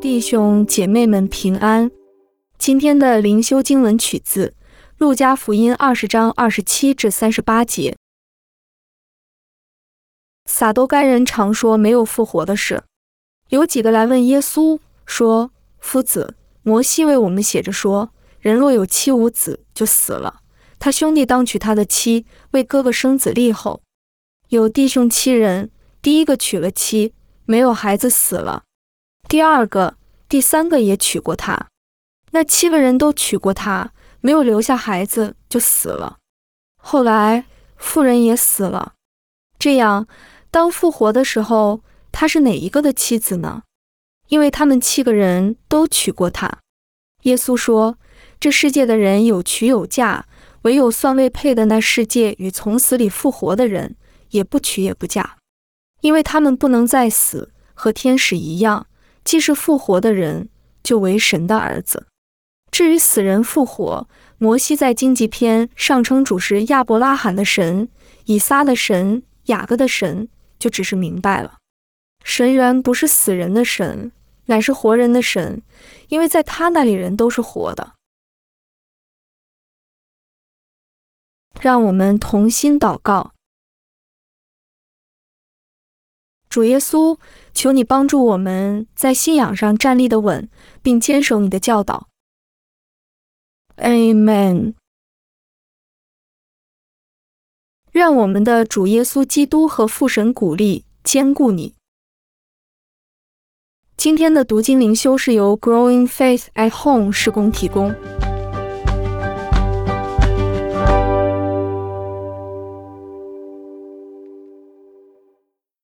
弟兄姐妹们平安。今天的灵修经文取自《路加福音》二十章二十七至三十八节。撒都该人常说没有复活的事，有几个来问耶稣说：“夫子，摩西为我们写着说，人若有妻无子，就死了。他兄弟当娶他的妻，为哥哥生子立后。有弟兄七人，第一个娶了妻，没有孩子，死了。”第二个、第三个也娶过她，那七个人都娶过她，没有留下孩子就死了。后来妇人也死了。这样，当复活的时候，她是哪一个的妻子呢？因为他们七个人都娶过她。耶稣说：“这世界的人有娶有嫁，唯有算未配的那世界与从死里复活的人，也不娶也不嫁，因为他们不能再死，和天使一样。”既是复活的人，就为神的儿子。至于死人复活，摩西在荆棘篇上称主是亚伯拉罕的神、以撒的神、雅各的神，就只是明白了，神原不是死人的神，乃是活人的神，因为在他那里人都是活的。让我们同心祷告。主耶稣，求你帮助我们在信仰上站立的稳，并坚守你的教导。Amen。愿我们的主耶稣基督和父神鼓励、坚固你。今天的读经灵修是由 Growing Faith at Home 施工提供。